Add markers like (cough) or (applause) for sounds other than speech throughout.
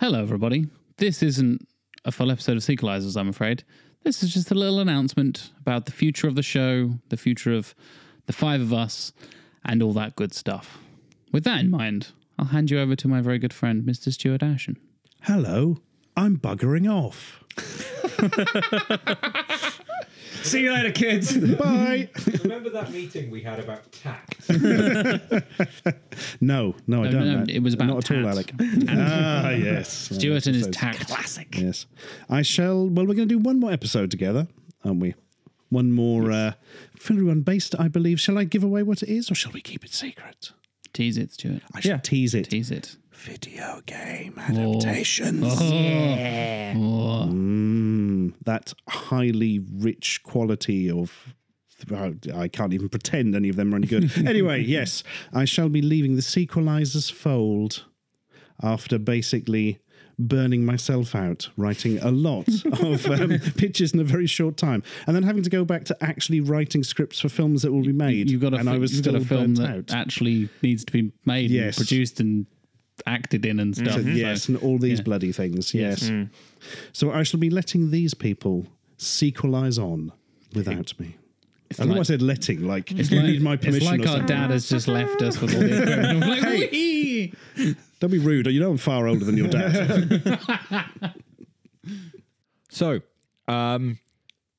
Hello, everybody. This isn't a full episode of Sequelizers, I'm afraid. This is just a little announcement about the future of the show, the future of the five of us, and all that good stuff. With that in mind, I'll hand you over to my very good friend, Mr. Stuart Ashen. Hello, I'm buggering off. (laughs) (laughs) See you later, kids. (laughs) Bye. Remember that meeting we had about tact? (laughs) no, no, I No, don't. no, Matt. it was about not at all, tat. Alec. ah, yes. Stuart and his Those- Classic. Yes, I shall. Well, we're going to do one more episode together, aren't we? One more uh, Fillery based, I believe. Shall I give away what it is, or shall we keep it secret? Tease it, Stuart. I should Yeah. tease it. Tease it. Video game adaptations. Oh, Mm, that highly rich quality of. I can't even pretend any of them are any good. (laughs) anyway, yes, I shall be leaving the sequelizer's fold after basically burning myself out, writing a lot (laughs) of um, pitches in a very short time, and then having to go back to actually writing scripts for films that will be made. You've got a, and I was you've got a film that out. actually needs to be made, Yes. and produced, and acted in, and stuff. So, yes, So- and all these yeah. bloody things. Yes. Yes. So I shall be letting these people sequelize on without me. I don't know I said letting, like if you need my permission. It's like or our dad has just left us with all the equipment. I'm like, "Whee!" Don't be rude. You know I'm far older than your dad. (laughs) so, um,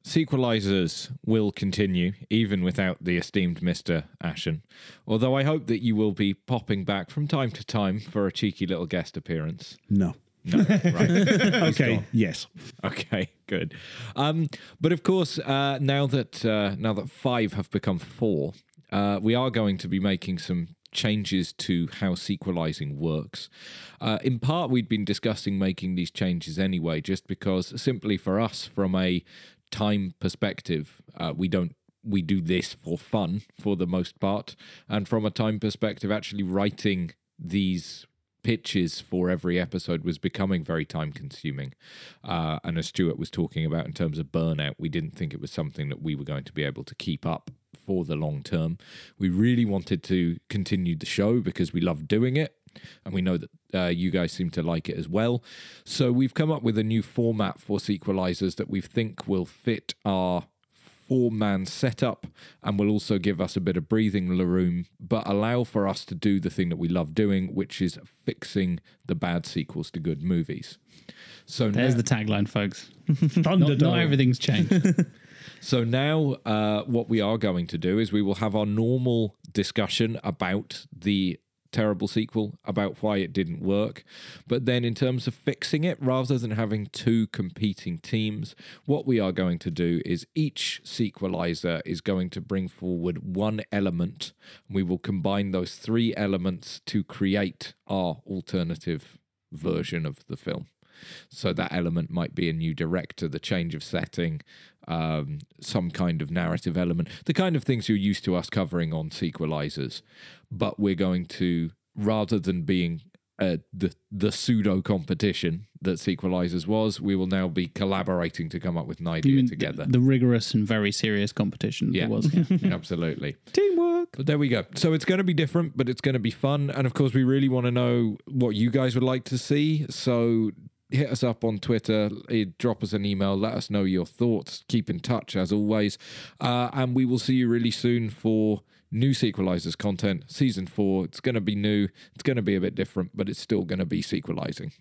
sequelizers will continue even without the esteemed Mr. Ashen. Although I hope that you will be popping back from time to time for a cheeky little guest appearance. no. No, right. (laughs) Okay. Yes. Okay, good. Um, but of course, uh, now that uh, now that five have become four, uh, we are going to be making some changes to how sequelizing works. Uh, in part, we'd been discussing making these changes anyway, just because simply for us, from a time perspective, uh, we don't. We do this for fun for the most part. And from a time perspective, actually writing these pitches for every episode was becoming very time consuming. Uh, and as Stuart was talking about in terms of burnout, we didn't think it was something that we were going to be able to keep up for the long term. We really wanted to continue the show because we love doing it. And we know that uh, you guys seem to like it as well. So we've come up with a new format for sequelizers that we think will fit our four man setup and will also give us a bit of breathing room, but allow for us to do the thing that we love doing, which is fixing the bad sequels to good movies. So There's now, the tagline, folks. Thunderdome. (laughs) Not, not everything's changed. (laughs) so now uh, what we are going to do is we will have our normal discussion about the terrible sequel about why it didn't work. But then in terms of fixing it rather than having two competing teams what we are going to do is each sequelizer is going to bring forward one element we will combine those three elements to create our alternative version of the film so that element might be a new director, the change of setting, um, some kind of narrative element, the kind of things you're used to us covering on sequelizers. But we're going to, rather than being uh, the the pseudo competition that sequelizers was, we will now be collaborating to come up with an idea together. The, the rigorous and very serious competition Yeah. was. Yeah. (laughs) Absolutely. Teamwork. But there we go. So it's going to be different, but it's going to be fun. And of course, we really want to know what you guys would like to see. So hit us up on Twitter, drop us an email, let us know your thoughts. Keep in touch as always. Uh, and we will see you really soon for new Sequelizers content. Season four. It's going to be new, it's going to be a bit different, but it's still going to be sequelizing.